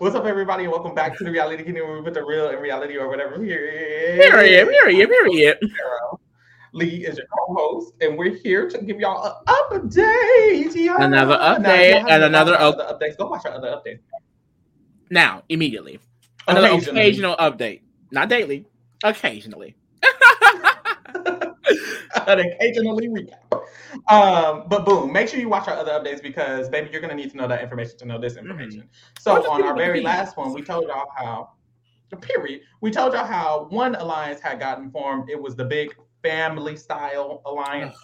What's up, everybody, welcome back to the Reality Kingdom where we put the real in reality or whatever. Here, Period. Period. Period. Period. Lee is your co-host, and we're here to give y'all an update. Y'all. Another update and another up- updates. Go watch our other updates. Now, immediately. Another occasional update. Not daily. Occasionally. An occasionally recap. Um, but boom, make sure you watch our other updates because baby, you're gonna need to know that information to know this information. Or So on our very last one, we told y'all how period. We told y'all how one alliance had gotten formed. It was the big family style alliance.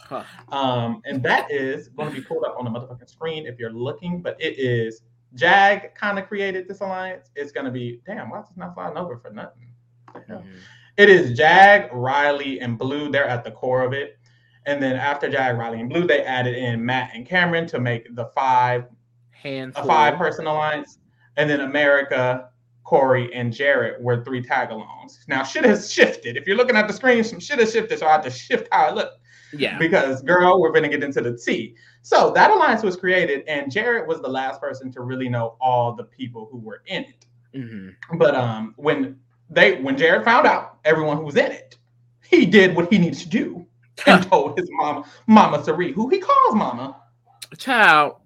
Um, and that is going to be pulled up on the motherfucking screen if you're looking, but it is Jag kind of created this alliance. It's going to be damn, why is this not flying over for nothing? What the hell? Mhm. It is Jag, Riley, and Blue. They're at the core of it. And then after Jag, Riley, and Blue, they added in Matt and Cameron to make the five Handful. a five person alliance. And then America, Cory, and Jared were three tag alongs. Now shit has shifted. If you're looking at the screen, some shit has shifted. So I have to shift how I look Yeah. because girl, we're gonna get into the T. So that alliance was created, and Jared was the last person to really know all the people who were in it. hmm But um, when they when Jared found out everyone who was in it, he did what he needed to do and told his mama, Mama Cirie, who he calls Mama. Child,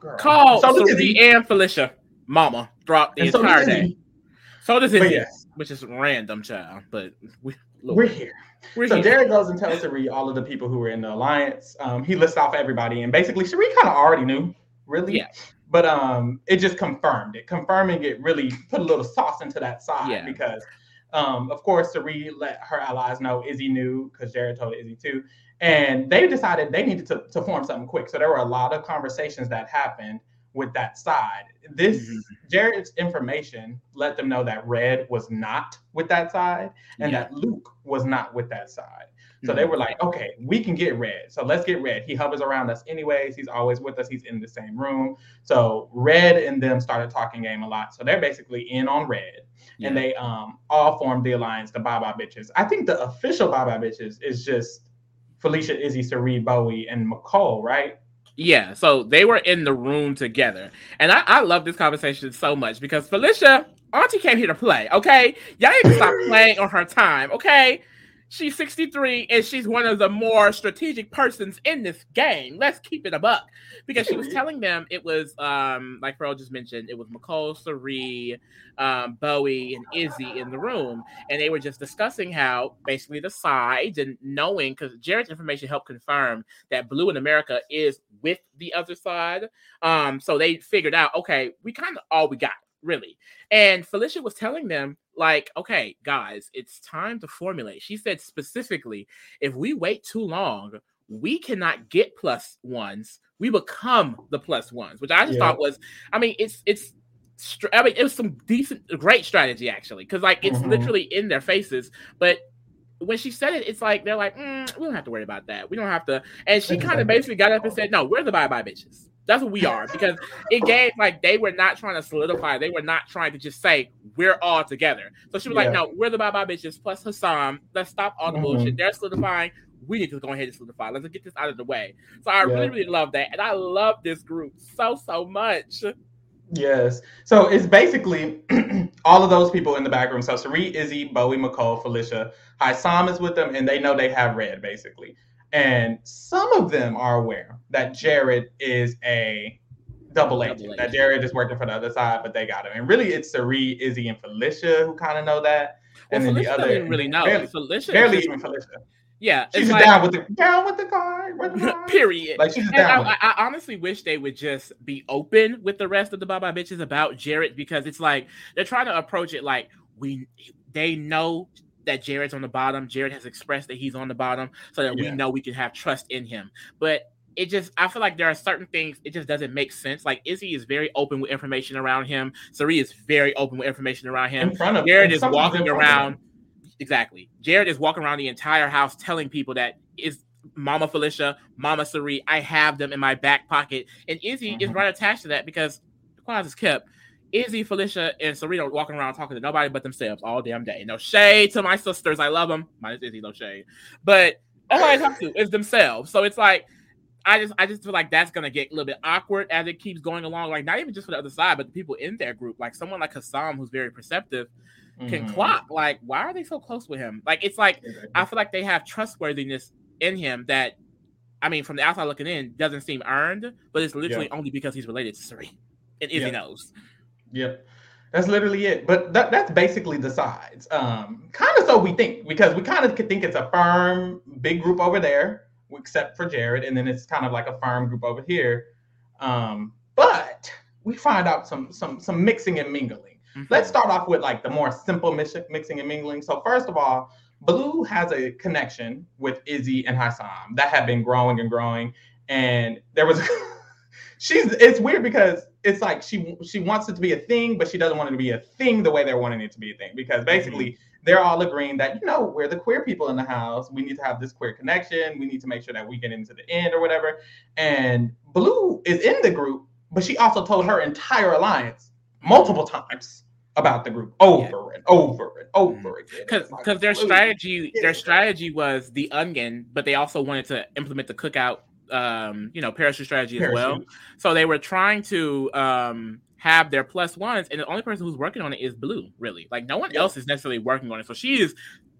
Girl. call So does Cirie Izzy. and Felicia mama throughout the And entire does day. So does But Izzy, yes, which is random, child. But we, look, we're here. we're So here. Jared goes and tells Cirie all of the people who were in the alliance. Um, he lists off everybody, and basically Cirie kind of already knew, really. Yeah. But um, it just confirmed it. Confirming it really put a little sauce into that side Yeah. because, um, of course, Cirie let her allies know Izzy knew because Jared told Izzy too, and they decided they needed to, to form something quick. So there were a lot of conversations that happened with that side. This Mhm. Jared's information let them know that Red was not with that side and Yeah. that Luke was not with that side. So they were like, okay, we can get Red. So let's get Red. He hovers around us anyways. He's always with us. He's in the same room. So Red and them started talking game a lot. So they're basically in on Red. Yeah. And they um all formed the alliance, the Bye Bye Bitches. I think the official Bye Bye Bitches is just Felicia, Izzy, Cirie, Bowie, and Mecole, right? Yeah, so they were in the room together. And I, I love this conversation so much because Felicia, Auntie came here to play, okay? Y'all need to stop playing on her time, okay? She's 63 and she's one of the more strategic persons in this game. Let's keep it a buck. Because she was telling them it was um like Pearl just mentioned, it was Mecole, Cirie, um, Bowie, and Izzy in the room. And they were just discussing how basically the sides and knowing because Jared's information helped confirm that Blue in America is with the other side. Um, so they figured out, okay, we kind of all we got, really. And Felicia was telling them, like, okay, guys, it's time to formulate. She said specifically, if we wait too long, we cannot get plus ones. We become the plus ones, which I just Yeah. thought was, I mean, it's it's. I mean, it was some decent, great strategy actually, because like it's Mhm. literally in their faces. But when she said it, it's like they're like, mm, we don't have to worry about that. We don't have to. And she kind of basically got up and said, no, we're the bye bye bitches. That's what we are because it gave like they were not trying to solidify. They were not trying to just say we're all together. So she was like, no, we're the bye bye bitches plus Hassan. Let's stop all the Mhm. bullshit. They're solidifying. We need to go ahead and solidify. Let's get this out of the way. So I Yeah. really, really love that, and I love this group so, so much. Yes. So it's basically all of those people in the back room. So Cirie, Izzy, Bowie, Mecole, Felicia, Sam is with them, and they know they have red basically. And some of them are aware that Jared is a double agent, Double that. Jared is working for the other side, but they got him. And really, it's Cirie, Izzy, and Felicia who kind of know that. Well, And then the Felicia other, doesn't really know. barely, Felicia, barely even Felicia. yeah, She's it's like, down with the down with the guard. With the guard. period. Like she's down. I. I, I honestly wish they would just be open with the rest of the Bye Bye bitches about Jared because it's like they're trying to approach it like we they know that Jared's on the bottom. Jared has expressed that he's on the bottom, so that we know we can have trust in him. But it just I feel like there are certain things it just doesn't make sense. Like Izzy is very open with information around him. Cirie is very open with information around him. in front of Jared is walking front of them. around. Exactly. Jared is walking around the entire house telling people that is Mama Felicia, Mama Cirie, I have them in my back pocket. And Izzy is Mhm. right attached to that because the clause is kept. Izzy, Felicia, and Serena walking around talking to nobody but themselves all damn day. No shade to my sisters. I love them. Minus Izzy, no shade. But all I talk to is themselves. So it's like, I just I just feel like that's gonna get a little bit awkward as it keeps going along. Like not even just for the other side, but the people in their group. Like someone like Hassan, who's very perceptive, can Mhm. clock. Like, why are they so close with him? Like, it's like I feel like they have trustworthiness in him that, I mean, from the outside looking in, doesn't seem earned, but it's literally only because he's related to Cirie, and Izzy Yeah. knows. Yep. That's literally it. But that, that's basically the sides. Um, kind of so we think because we kind of think it's a firm big group over there, except for Jared, and then it's kind of like a firm group over here. Um, but we find out some some some mixing and mingling. Mhm. Let's start off with like the more simple mix- mixing and mingling. So first of all, Blue has a connection with Izzy and Hisam that have been growing and growing. And there was she's it's weird because it's like she she wants it to be a thing, but she doesn't want it to be a thing the way they're wanting it to be a thing. Because mm-hmm. basically they're all agreeing that you know we're the queer people in the house. We need to have this queer connection. We need to make sure that we get into the end or whatever. And Blue is in the group, but she also told her entire alliance multiple times about the group over and over and over mm-hmm. again. because like, their strategy their strategy was the onion, but they also wanted to implement the cookout, um, you know, parachute strategy as well. So they were trying to um have their plus ones, and the only person who's working on it is Blue, really. Like no one Yeah. else is necessarily working on it. So she is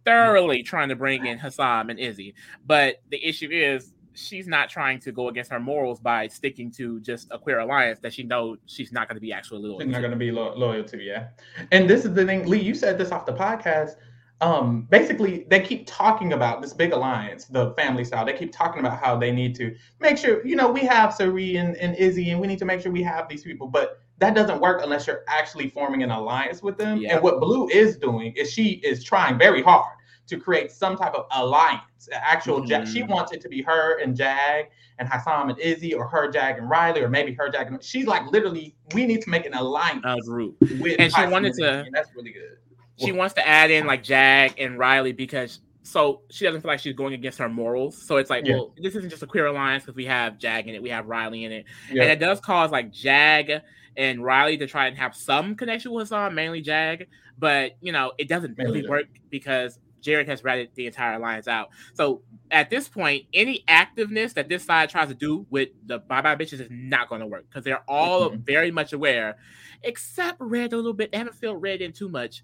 thoroughly trying to bring in Hisam and Izzy. But the issue is she's not trying to go against her morals by sticking to just a queer alliance that she knows she's not going to be actually loyal. She's not going to be lo- loyal to, yeah. And this is the thing, Lee. You said this off the podcast. Um, basically, they keep talking about this big alliance, the family style. They keep talking about how they need to make sure, you know, we have Cirie and, and Izzy, and we need to make sure we have these people. But that doesn't work unless you're actually forming an alliance with them. Yeah. And what Blue is doing is she is trying very hard to create some type of alliance, an actual. Mhm. she wants it to be her and Jag and Hisam and Izzy, or her Jag and Riley, or maybe her Jag and. She's like literally, we need to make an alliance A group. with And she wanted Izzy, to- and that's really good. She wants to add in like Jag and Riley because so she doesn't feel like she's going against her morals. So it's like, Yeah. well, this isn't just a queer alliance because we have Jag in it, we have Riley in it, Yeah. and it does cause like Jag and Riley to try and have some connection with Hassan, mainly Jag, but you know it doesn't really work because Jared has ratted the entire alliance out. So at this point, any activeness that this side tries to do with the bye bye bitches is not going to work because they're all Mhm. very much aware, except Red a little bit. They haven't filled Red in too much.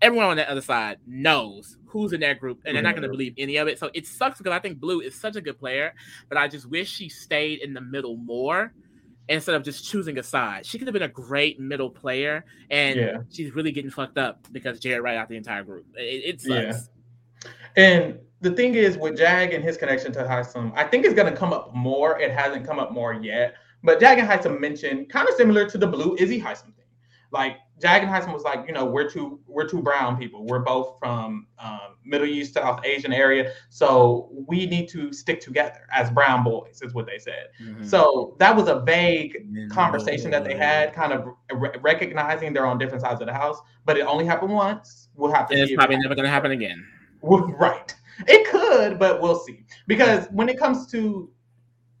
Everyone on the other side knows who's in that group, and they're not going to believe any of it. So it sucks because I think Blue is such a good player, but I just wish she stayed in the middle more instead of just choosing a side. She could have been a great middle player, and Yeah. she's really getting fucked up because Jared right out the entire group. It, it Yeah. sucks. And the thing is, with Jag and his connection to Hisam, I think it's going to come up more. It hasn't come up more yet. But Jag and Hisam mentioned kind of similar to the Blue Izzy Hisam thing. Like Jag and Hisam was like, you know, we're two we're two brown people. We're both from um, Middle East, South Asian area, so we need to stick together as brown boys, is what they said. Mhm. So that was a vague conversation that they had, kind of re- recognizing they're on different sides of the house. But it only happened once. We'll have to And see. it's if it probably never going to happen again. right. It could, but we'll see. Because when it comes to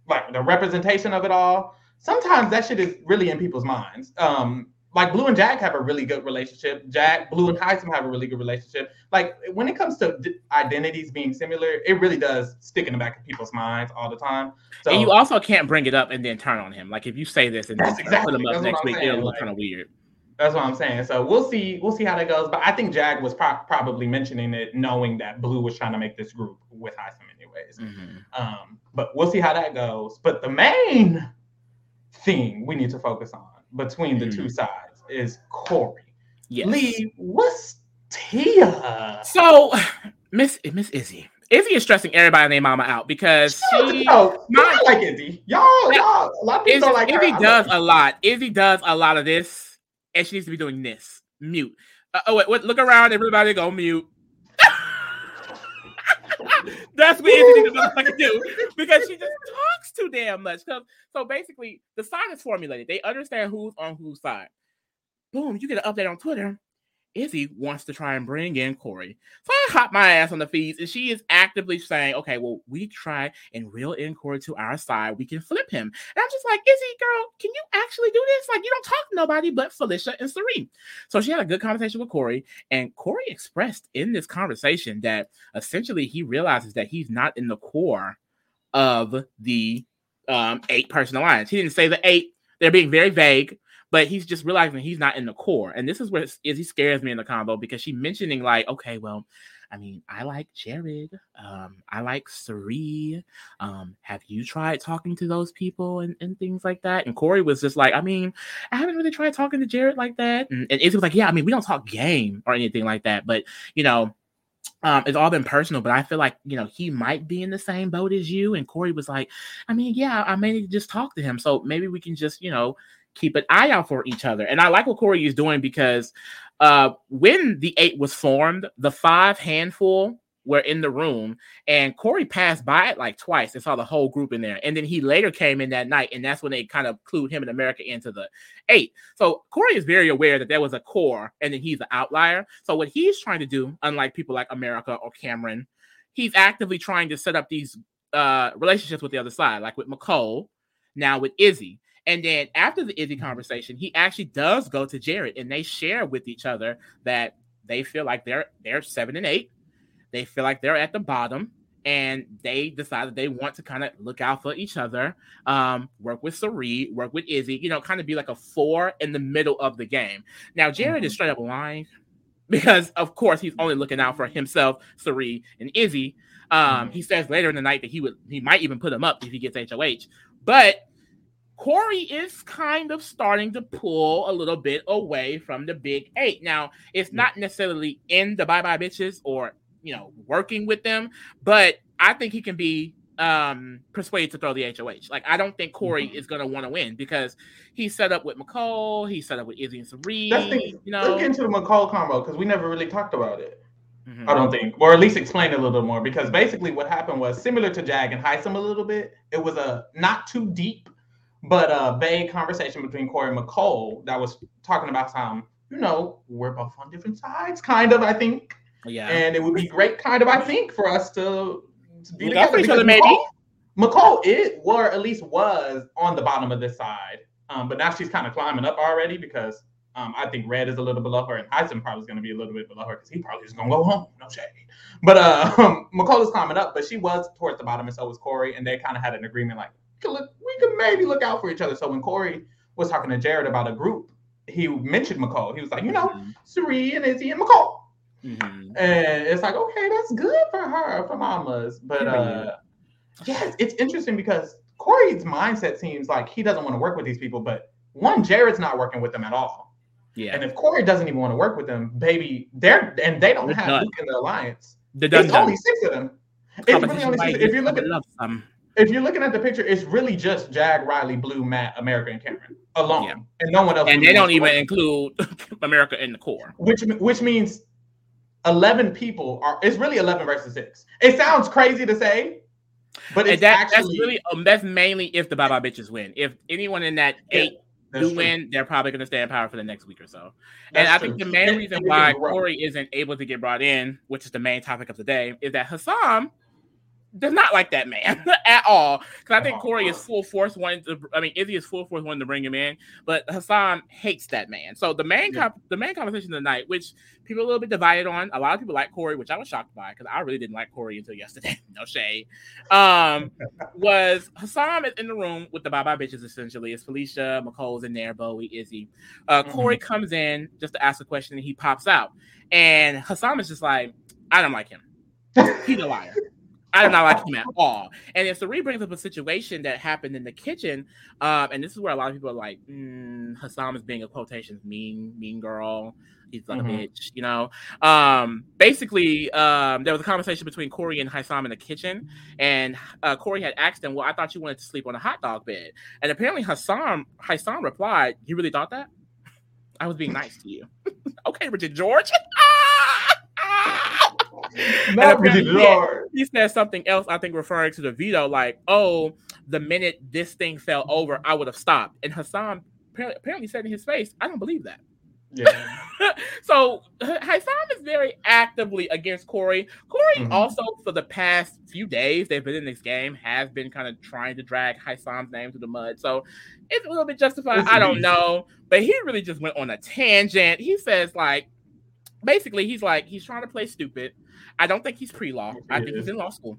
like the representation of it all, sometimes that shit is really in people's minds. Um, like Blue and Jag have a really good relationship. Jag, Blue, and Hisam have a really good relationship. Like when it comes to d- identities being similar, it really does stick in the back of people's minds all the time. So and you also can't bring it up and then turn on him. Like if you say this and then exactly- put him up next week, saying, it'll look like- kind of weird. That's what I'm saying. So we'll see. We'll see how that goes. But I think Jag was pro- probably mentioning it, knowing that Blue was trying to make this group with Hisam, anyways. Mhm. Um, but we'll see how that goes. But the main thing we need to focus on between the Mhm. two sides is Cory. Yes. Lee, what's Tia? So, Miss Miss Izzy, Izzy is stressing everybody and their mama out because she no, my- I like Izzy. Y'all, y'all, a lot of people Izzy, don't like her. Izzy I does a lot. Izzy does a lot of this, and she needs to be doing this. Mute. Uh, oh wait, wait, look around. Everybody go mute. That's what Izzy needs to motherfucking do because she just talks too damn much. So basically, the side is formulated. They understand who's on whose side. Boom, you get an update on Twitter. Izzy wants to try and bring in Cory. So I hop my ass on the feeds, and she is actively saying, okay, well, we try and reel in Cory to our side. We can flip him. And I'm just like, Izzy, girl, can you actually do this? Like, you don't talk to nobody but Felicia and Serene. So she had a good conversation with Cory, and Cory expressed in this conversation that essentially he realizes that he's not in the core of the um, eight person alliance. He didn't say the eight. They're being very vague, but he's just realizing he's not in the core. And this is where Izzy scares me in the combo because she mentioning like, okay, well, I mean, I like Jared. Um, I like Cirie. Um, have you tried talking to those people and, and things like that? And Cory was just like, I mean, I haven't really tried talking to Jared like that. And, and Izzy was like, Yeah, I mean, we don't talk game or anything like that, but you know, um, it's all been personal, but I feel like you know he might be in the same boat as you. And Cory was like, I mean, yeah, I may need to just talk to him. So maybe we can just, you know, keep an eye out for each other. And I like what Cory is doing because uh, when the eight was formed, the five handful were in the room, and Cory passed by it like twice and saw the whole group in there. And then he later came in that night, and that's when they kind of clued him and America into the eight. So Cory is very aware that there was a core, and then he's an outlier. So what he's trying to do, unlike people like America or Cameron, he's actively trying to set up these uh, relationships with the other side, like with Mecole, now with Izzy. And then after the Izzy conversation, he actually does go to Jared and they share with each other that they feel like they're they're seven and eight. They feel like they're at the bottom and they decide that they want to kind of look out for each other, um, work with Cirie, work with Izzy, you know, kind of be like a four in the middle of the game. Now, Jared mm-hmm. is straight up lying because, of course, he's only looking out for himself, Cirie, and Izzy. Um, mm-hmm. He says later in the night that he would he might even put him up if he gets HOH, but Cory is kind of starting to pull a little bit away from the big eight. Now, it's not necessarily in the bye bye bitches or you know working with them, but I think he can be um persuaded to throw the HOH. Like I don't think Cory mm-hmm. is gonna want to win because he's set up with Mecole, he's set up with Izzy and. That's the, you know, look into the Mecole combo because we never really talked about it. Mm-hmm. I don't think, or at least explain a little bit more because basically what happened was similar to Jag and Hisam a little bit. It was a not too deep but a vague conversation between Cory and Mecole that was talking about some, you know, we're both on different sides, kind of, I think. Yeah. And it would be great, kind of, I think, for us to, to be together. Each other, maybe. Mecole it or at least was on the bottom of this side. Um, but now she's kind of climbing up already because um, I think Red is a little below her, and Hisam probably is going to be a little bit below her because he probably is going to go home. No shade. But uh, is climbing up, but she was towards the bottom, and so was Cory, and they kind of had an agreement like, could look, we could maybe look out for each other. So when Cory was talking to Jared about a group, he mentioned Mecole. He was like, you know, mm-hmm. And Izzy and Mecole. Mm-hmm. And it's like, okay, that's good for her, for mamas. But uh yes, it's interesting because Cory's mindset seems like he doesn't want to work with these people, but one, Jared's not working with them at all. Yeah. And if Cory doesn't even want to work with them, baby, they're and they don't have Luke in the alliance. The it's only six of them. It's really only six. If you look at if you're looking at the picture, it's really just Jag, Riley, Blue, Matt, America, and Cameron alone, yeah. and no one else. And they don't even include America in the core, which which means eleven people are. It's really eleven versus six. It sounds crazy to say, but it's that, actually that's really um, that's mainly if the Bye Bitches win. If anyone in that yeah. eight do win, they're probably going to stay in power for the next week or so. That's and I true. think the main reason why Cory isn't able to get brought in, which is the main topic of the day, is that Hassan does not like that man at all. Because I think Cory is full force wanting to. I mean, Izzy is full force wanting to bring him in, but Hassan hates that man. So the main yeah. the main conversation tonight, which people are a little bit divided on. A lot of people like Cory, which I was shocked by because I really didn't like Cory until yesterday. no shade. Um, was Hassan is in the room with the bye bye bitches essentially. It's Felicia, Mecole's in there, Bowie, Izzy. Uh, mm-hmm. Cory comes in just to ask a question, and he pops out, and Hassan is just like, I don't like him. He's a liar. I do not like him at all. And if Cirie brings up a situation that happened in the kitchen, um, and this is where a lot of people are like, mm, Hassan is being a quotations mean, mean girl. He's like mm-hmm. a bitch, you know. Um, basically, um, there was a conversation between Cory and Hisam in the kitchen, and uh, Cory had asked him, "Well, I thought you wanted to sleep on a hot dog bed," and apparently Hassan Hisam replied, "You really thought that? I was being nice to you." okay, Richard George. Not he, he said something else, I think, referring to the veto, like, "Oh, the minute this thing fell over, I would have stopped." And Hassan apparently said in his face, "I don't believe that." Yeah. so Hassan is very actively against Cory. Cory mm-hmm. also, for the past few days they've been in this game, has been kind of trying to drag Hassan's name to the mud. So it's a little bit justified. It's I don't know, but he really just went on a tangent. He says like basically he's like he's trying to play stupid. I don't think he's pre-law. I think he's in law school.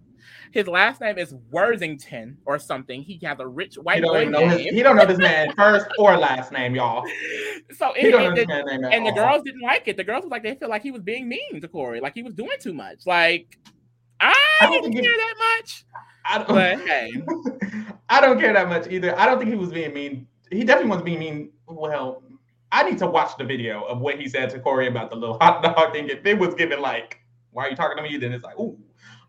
His last name is Worthington or something. He has a rich white He don't know his, name. he don't know this man first or last name, y'all. So He it, don't know it- this man's name at and the girls didn't like it. The girls was like they feel like he was being mean to Cory, like he was doing too much. Like I, I don't didn't care he- that much, I don't, but hey, I don't care that much either. I don't think he was being mean. He definitely was being mean. Well, I need to watch the video of what he said to Cory about the little hot dog thing. If it was given like, "Why are you talking to me?" Then it's like, "Ooh."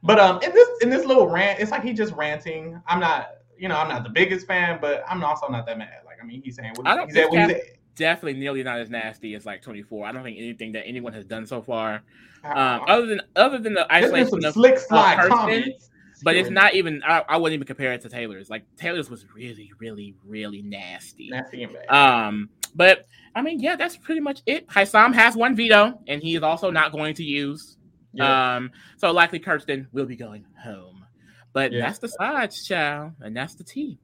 But um, in this in this little rant, it's like he just ranting. I'm not, you know, I'm not the biggest fan, but I'm also not that mad. Like, I mean, he's saying what I don't he said. What he said. definitely nearly not as nasty as like 24. I don't think anything that anyone has done so far, um, Uh, other than other than the isolation some of slick slide person, comments. But it's not even. I, I wouldn't even compare it to Taylor's. Like Taylor's was really, really, really nasty. nasty and bad. Um, but I mean, yeah, that's pretty much it. Hisam has one veto, and he is also not going to use. Yeah. Um, so likely Kirsten will be going home. But Yeah. that's the sides, child, and that's the tea.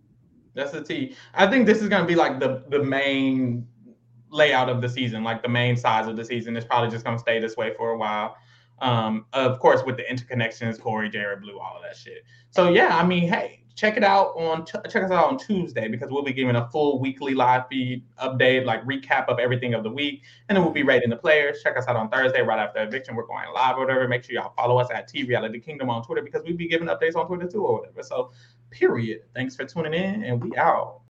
That's the T. I think this is going to be like the the main layout of the season, like the main size of the season. It's probably just going to stay this way for a while. Um, of course, with the interconnections, Cory, Jared, Blue, all of that shit. So yeah, I mean, hey, check it out on check us out on Tuesday because we'll be giving a full weekly live feed update, like recap of everything of the week, and then we'll be rating the players. Check us out on Thursday right after eviction. We're going live or whatever. Make sure y'all follow us at T Reality Kingdom on Twitter because we'll be giving updates on Twitter too or whatever. So, period. Thanks for tuning in, and we out.